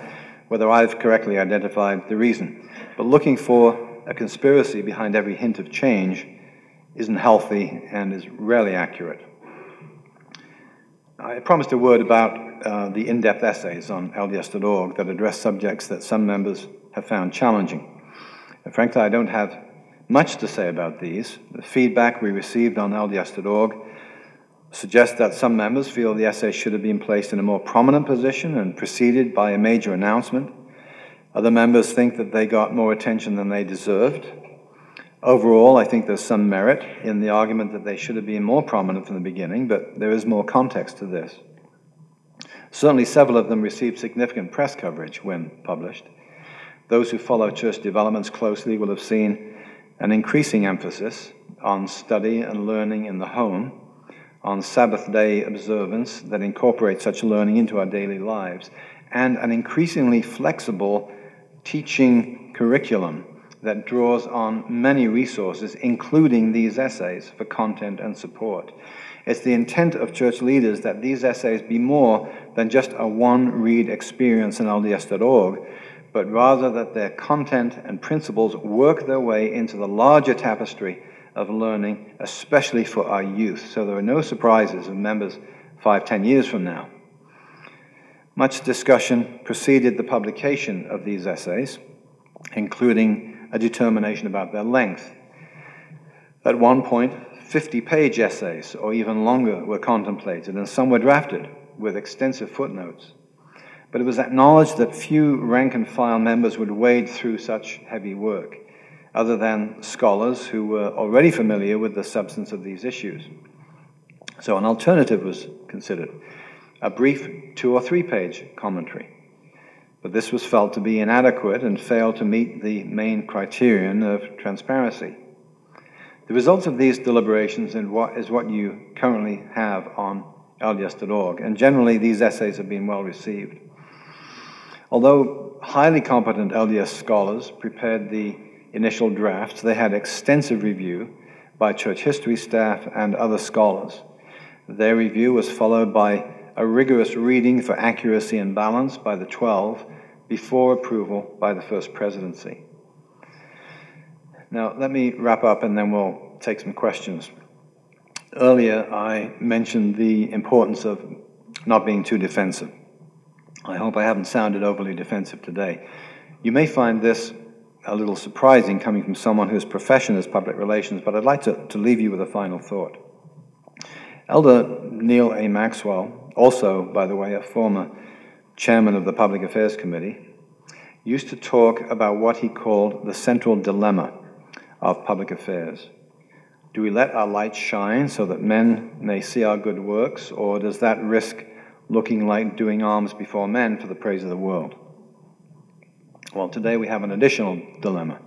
whether I've correctly identified the reason. But looking for a conspiracy behind every hint of change isn't healthy and is rarely accurate. I promised a word about uh, the in depth essays on LDS.org that address subjects that some members have found challenging. And frankly, I don't have much to say about these. The feedback we received on LDS.org suggests that some members feel the essay should have been placed in a more prominent position and preceded by a major announcement. Other members think that they got more attention than they deserved. Overall, I think there's some merit in the argument that they should have been more prominent from the beginning, but there is more context to this. Certainly, several of them received significant press coverage when published. Those who follow church developments closely will have seen an increasing emphasis on study and learning in the home, on Sabbath day observance that incorporates such learning into our daily lives, and an increasingly flexible teaching curriculum that draws on many resources, including these essays, for content and support. It's the intent of church leaders that these essays be more than just a one read experience in LDS.org, but rather that their content and principles work their way into the larger tapestry of learning, especially for our youth. So there are no surprises of members five, ten years from now. Much discussion preceded the publication of these essays, including a determination about their length. At one point, 50 page essays or even longer were contemplated, and some were drafted with extensive footnotes. but it was acknowledged that few rank and file members would wade through such heavy work, other than scholars who were already familiar with the substance of these issues. So an alternative was considered a brief two or three page commentary. But this was felt to be inadequate and failed to meet the main criterion of transparency. The results of these deliberations is what you currently have on LDS.org, and generally these essays have been well received. Although highly competent LDS scholars prepared the initial drafts, they had extensive review by church history staff and other scholars. Their review was followed by a rigorous reading for accuracy and balance by the 12 before approval by the First Presidency. Now, let me wrap up and then we'll take some questions. Earlier, I mentioned the importance of not being too defensive. I hope I haven't sounded overly defensive today. You may find this a little surprising coming from someone whose profession is public relations, but I'd like to, to leave you with a final thought. Elder Neal A. Maxwell, also, by the way, a former chairman of the Public Affairs Committee, used to talk about what he called the central dilemma of public affairs. Do we let our light shine so that men may see our good works, or does that risk looking like doing alms before men for the praise of the world? Well, today we have an additional dilemma.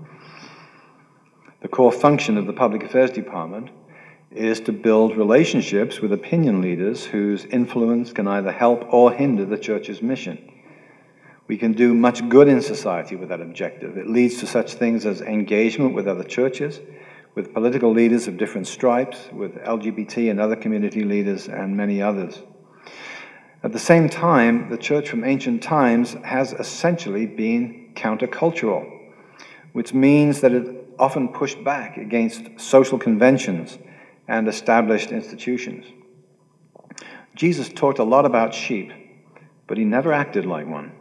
The core function of the Public Affairs Department is to build relationships with opinion leaders whose influence can either help or hinder the church's mission. We can do much good in society with that objective. It leads to such things as engagement with other churches, with political leaders of different stripes, with LGBT and other community leaders, and many others. At the same time, the church from ancient times has essentially been countercultural, which means that it often pushed back against social conventions and established institutions. Jesus talked a lot about sheep, but he never acted like one.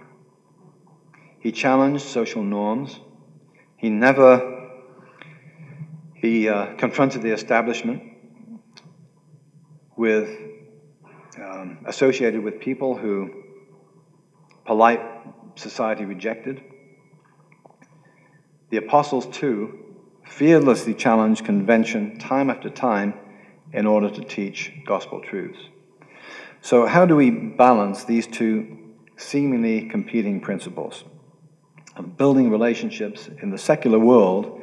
He challenged social norms. He never he uh, confronted the establishment with um, associated with people who polite society rejected. The apostles too fearlessly challenged convention time after time in order to teach gospel truths. So, how do we balance these two seemingly competing principles? of building relationships in the secular world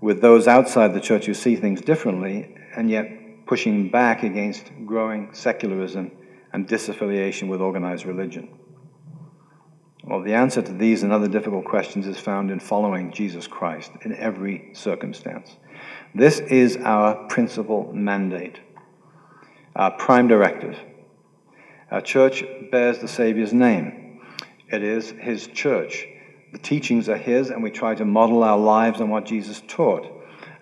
with those outside the church who see things differently, and yet pushing back against growing secularism and disaffiliation with organized religion? Well, the answer to these and other difficult questions is found in following Jesus Christ in every circumstance. This is our principal mandate, our prime directive. Our church bears the Savior's name. It is His church. The teachings are His, and we try to model our lives on what Jesus taught.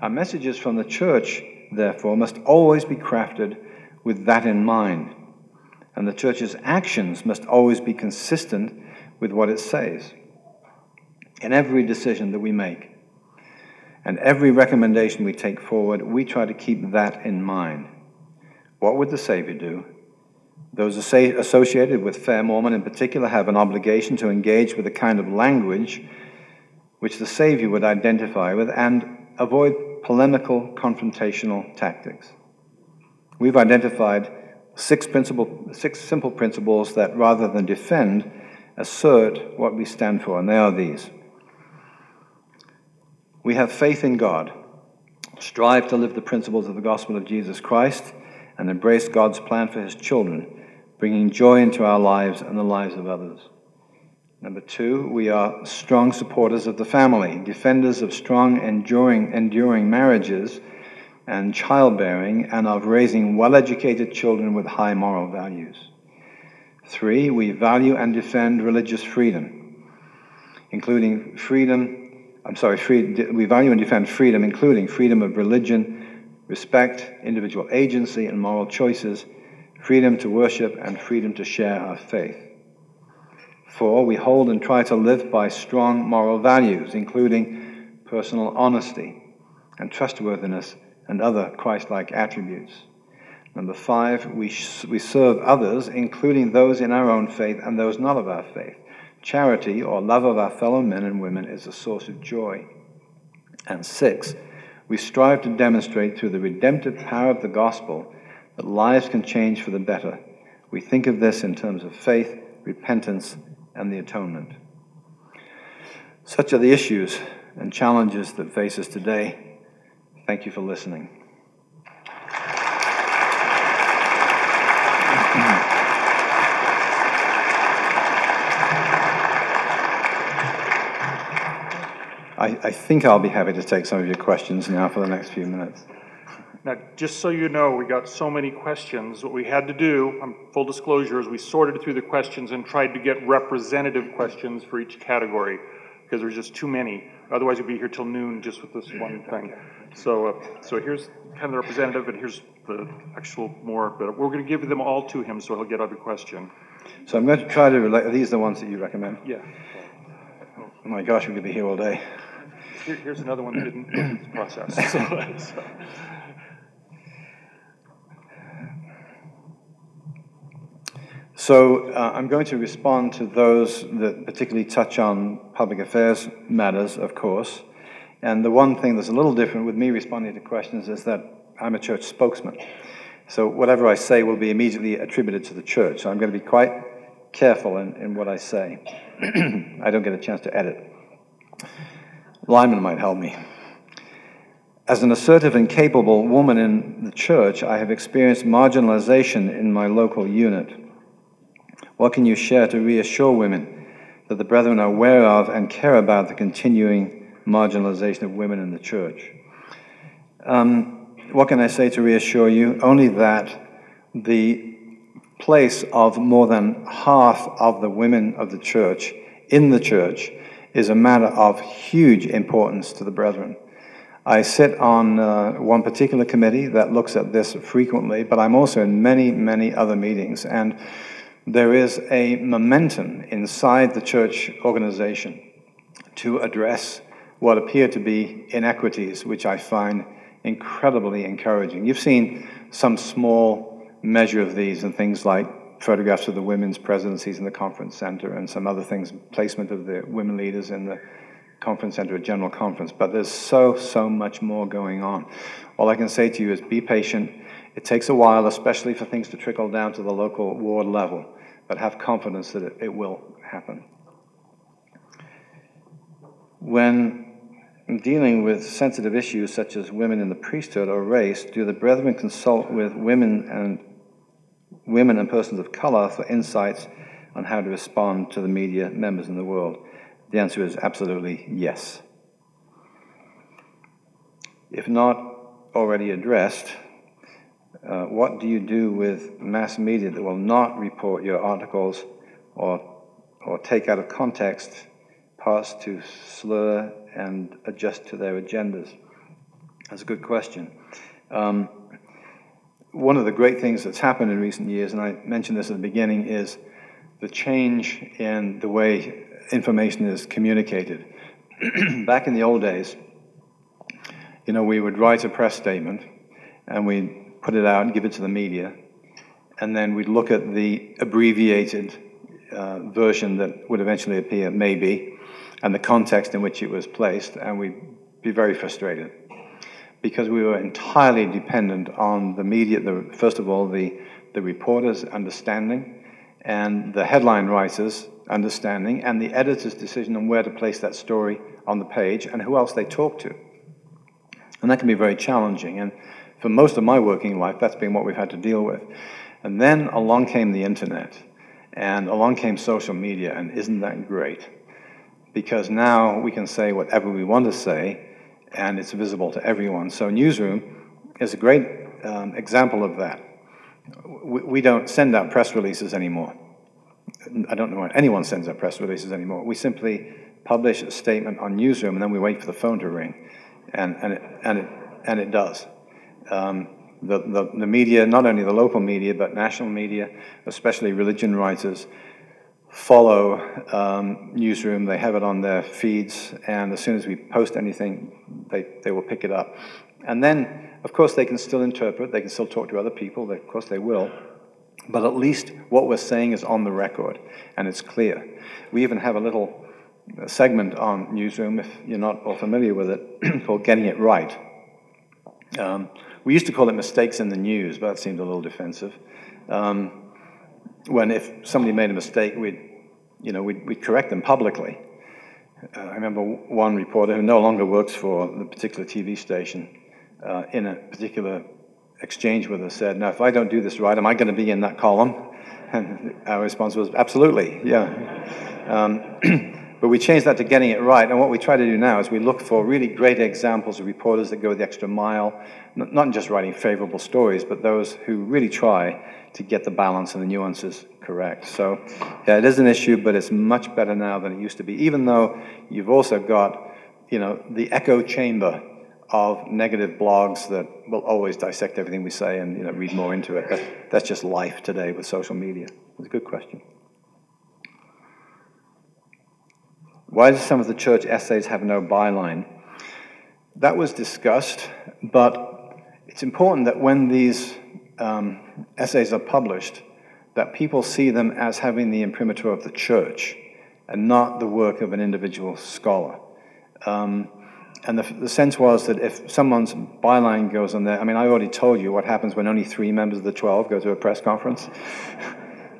Our messages from the church, therefore, must always be crafted with that in mind. And the church's actions must always be consistent with what it says in every decision that we make. And every recommendation we take forward, we try to keep that in mind. What would the Savior do? Those associated with Fair Mormon in particular have an obligation to engage with the kind of language which the Savior would identify with and avoid polemical, confrontational tactics. We've identified six, principle, six simple principles that, rather than defend, assert what we stand for, and they are these. We have faith in God, strive to live the principles of the gospel of Jesus Christ, and embrace God's plan for his children bringing joy into our lives and the lives of others. Number two, we are strong supporters of the family, defenders of strong, enduring, enduring marriages and childbearing, and of raising well educated children with high moral values. Three, we value and defend religious freedom, including freedom, I'm sorry, free, we value and defend freedom, including freedom of religion, respect, individual agency, and moral choices freedom to worship, and freedom to share our faith. Four, we hold and try to live by strong moral values, including personal honesty and trustworthiness and other Christ like attributes. Number five, we, sh- we serve others, including those in our own faith and those not of our faith. Charity, or love of our fellow men and women, is a source of joy. And six, we strive to demonstrate through the redemptive power of the gospel that lives can change for the better. We think of this in terms of faith, repentance, and the atonement. Such are the issues and challenges that face us today. Thank you for listening. I, I, think I'll be happy to take some of your questions now for the next few minutes. Now, just so you know, we got so many questions. What we had to do, um, full disclosure, is we sorted through the questions and tried to get representative questions for each category because there's just too many. Otherwise, we'd be here till noon just with this one thing. So, uh, so here's kind of the representative, and here's the actual more. But we're going to give them all to him, so he'll get every question. So I'm going to try to relate. Are these are the ones that you recommend? Yeah. Oh my gosh, we could be here all day. Here, here's another one that didn't go through the process. So, so. So uh, I'm going to respond to those that particularly touch on public affairs matters, of course. And the one thing that's a little different with me responding to questions is that I'm a church spokesman. So whatever I say will be immediately attributed to the church. So I'm going to be quite careful in, in what I say. I don't get a chance to edit. Lyman might help me. As an assertive and capable woman in the church, I have experienced marginalization in my local unit. What can you share to reassure women that the brethren are aware of and care about the continuing marginalization of women in the church? Um, what can I say to reassure you? Only that the place of more than half of the women of the church in the church is a matter of huge importance to the brethren. I sit on uh, one particular committee that looks at this frequently, but I'm also in many, many other meetings. And there is a momentum inside the church organization to address what appear to be inequities, which I find incredibly encouraging. You've seen some small measure of these in things like photographs of the women's presidencies in the conference center and some other things, placement of the women leaders in the conference center at general conference. But there's so, so much more going on. All I can say to you is be patient. It takes a while, especially for things to trickle down to the local ward level, but have confidence that it, it will happen. When dealing with sensitive issues such as women in the priesthood or race, do the brethren consult with women and women and persons of color for insights on how to respond to the media members in the world? The answer is absolutely yes. If not already addressed, uh, what do you do with mass media that will not report your articles or, or take out of context parts to slur and adjust to their agendas? That's a good question. Um, one of the great things that's happened in recent years, and I mentioned this at the beginning, is the change in the way information is communicated. Back in the old days, you know, we would write a press statement and we'd put it out and give it to the media, and then we'd look at the abbreviated uh, version that would eventually appear, maybe, and the context in which it was placed, and we'd be very frustrated because we were entirely dependent on the media, the, first of all, the, the reporter's understanding and the headline writer's understanding and the editor's decision on where to place that story on the page and who else they talk to. And that can be very challenging. And for most of my working life, that's been what we've had to deal with. And then along came the internet, and along came social media, and isn't that great? Because now we can say whatever we want to say, and it's visible to everyone. So, Newsroom is a great um, example of that. We, we don't send out press releases anymore. I don't know why anyone sends out press releases anymore. We simply publish a statement on Newsroom, and then we wait for the phone to ring, and, and, it, and, it, and it does. Um, the, the, the media, not only the local media, but national media, especially religion writers, follow um, Newsroom. They have it on their feeds, and as soon as we post anything, they, they will pick it up. And then, of course, they can still interpret, they can still talk to other people, of course they will. But at least what we're saying is on the record and it's clear. We even have a little segment on Newsroom, if you're not all familiar with it, called Getting It Right. Um, we used to call it mistakes in the news, but that seemed a little defensive. Um, when if somebody made a mistake, we'd, you know, we'd, we'd correct them publicly. Uh, I remember one reporter who no longer works for the particular TV station uh, in a particular exchange with us said, Now, if I don't do this right, am I going to be in that column? And our response was, Absolutely, yeah. Um, But we changed that to getting it right. And what we try to do now is we look for really great examples of reporters that go the extra mile, not just writing favorable stories, but those who really try to get the balance and the nuances correct. So yeah, it is an issue, but it's much better now than it used to be, even though you've also got, you know, the echo chamber of negative blogs that will always dissect everything we say and you know, read more into it. But that's just life today with social media. It's a good question. Why do some of the church essays have no byline? That was discussed, but it's important that when these um, essays are published, that people see them as having the imprimatur of the church and not the work of an individual scholar. Um, and the, the, sense was that if someone's byline goes on there, I mean, I already told you what happens when only three members of the 12 go to a press conference.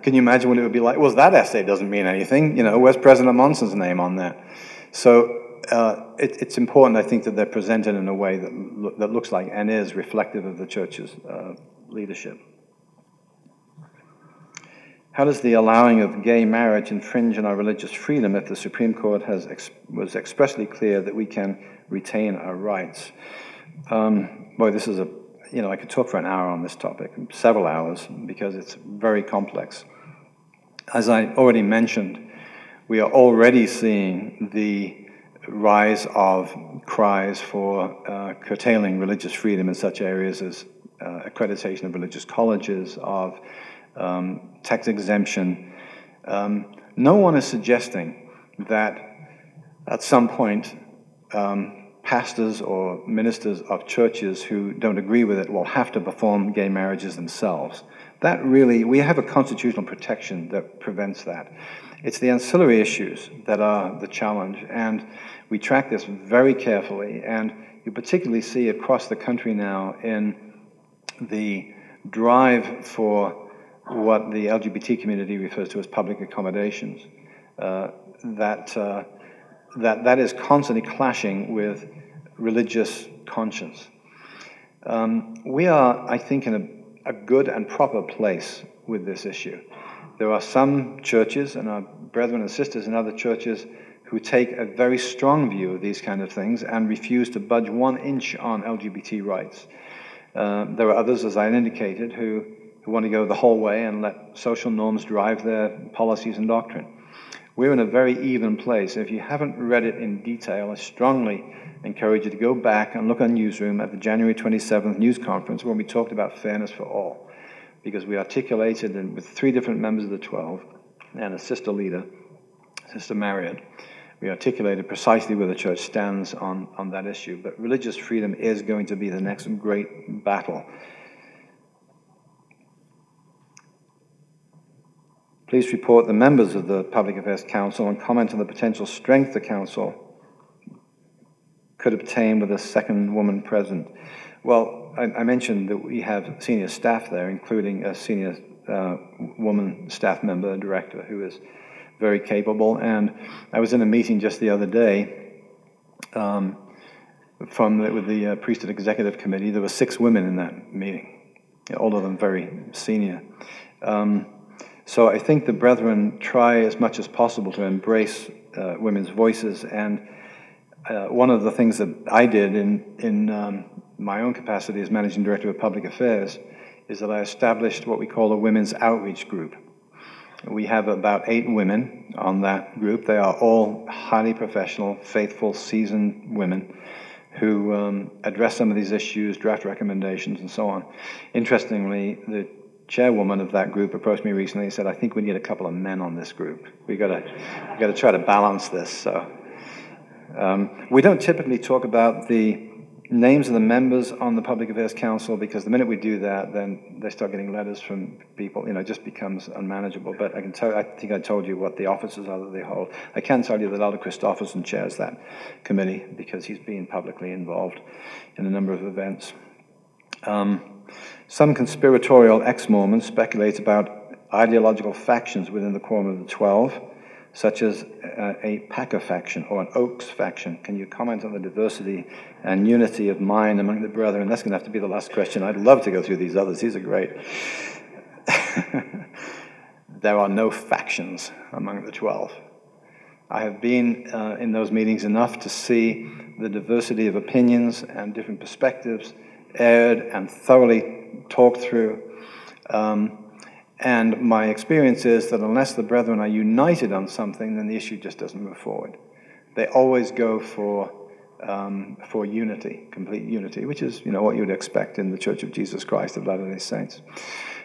Can you imagine what it would be like? Well, that essay doesn't mean anything. You know, where's President Monson's name on that? So uh, it, it's important, I think, that they're presented in a way that, lo- that looks like and is reflective of the church's uh, leadership. How does the allowing of gay marriage infringe on our religious freedom if the Supreme Court has ex- was expressly clear that we can retain our rights? Um, boy, this is a you know I could talk for an hour on this topic, several hours, because it's very complex. As I already mentioned, we are already seeing the rise of cries for uh, curtailing religious freedom in such areas as uh, accreditation of religious colleges, of um, tax exemption. Um, no one is suggesting that at some point um, pastors or ministers of churches who don't agree with it will have to perform gay marriages themselves. That really, we have a constitutional protection that prevents that. It's the ancillary issues that are the challenge, and we track this very carefully. And you particularly see across the country now in the drive for what the LGBT community refers to as public accommodations, uh, that, uh, that that is constantly clashing with religious conscience. Um, we are, I think, in a a good and proper place with this issue. There are some churches and our brethren and sisters in other churches who take a very strong view of these kind of things and refuse to budge one inch on LGBT rights. Uh, there are others, as I indicated, who, who want to go the whole way and let social norms drive their policies and doctrine. We're in a very even place. If you haven't read it in detail, I strongly encourage you to go back and look on Newsroom at the January 27th news conference when we talked about fairness for all. Because we articulated in, with three different members of the 12 and a sister leader, Sister Marriott, we articulated precisely where the church stands on, on that issue. But religious freedom is going to be the next great battle. Please report the members of the Public Affairs Council and comment on the potential strength the Council could obtain with a second woman present? Well, I, I mentioned that we have senior staff there, including a senior uh, woman staff member, director, who is very capable. And I was in a meeting just the other day um, from the, with the uh, priesthood executive committee. There were six women in that meeting, all of them very senior. Um, so I think the brethren try as much as possible to embrace uh, women's voices and uh, one of the things that I did in, in um, my own capacity as managing director of public affairs is that I established what we call a women's outreach group. We have about eight women on that group. They are all highly professional, faithful, seasoned women who um, address some of these issues, draft recommendations, and so on. Interestingly, the chairwoman of that group approached me recently and said, "I think we need a couple of men on this group. We've got to, we to try to balance this." So um, we don't typically talk about the names of the members on the Public Affairs Council because the minute we do that, then they start getting letters from people. You know, it just becomes unmanageable. But I can tell. I think I told you what the offices are that they hold. I can tell you that Elder Christofferson chairs that committee because he's been publicly involved in a number of events. Um, some conspiratorial ex-Mormons speculate about ideological factions within the Quorum of the Twelve such as uh, a Packer faction or an Oaks faction? Can you comment on the diversity and unity of mind among the brethren? That's going to have to be the last question. I'd love to go through these others, these are great. there are no factions among the 12. I have been uh, in those meetings enough to see the diversity of opinions and different perspectives aired and thoroughly talked through. Um, and my experience is that unless the brethren are united on something, then the issue just doesn't move forward. They always go for, um, for unity, complete unity, which is you know, what you'd expect in the Church of Jesus Christ of Latter day Saints.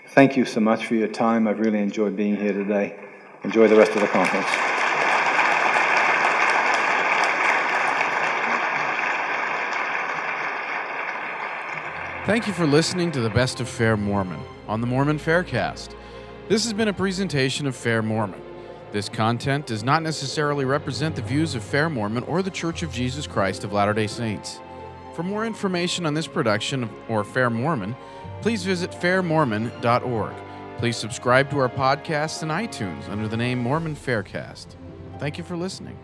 Thank you so much for your time. I've really enjoyed being here today. Enjoy the rest of the conference. Thank you for listening to the Best of Fair Mormon on the Mormon Faircast. This has been a presentation of Fair Mormon. This content does not necessarily represent the views of Fair Mormon or the Church of Jesus Christ of Latter day Saints. For more information on this production or Fair Mormon, please visit fairmormon.org. Please subscribe to our podcast in iTunes under the name Mormon Faircast. Thank you for listening.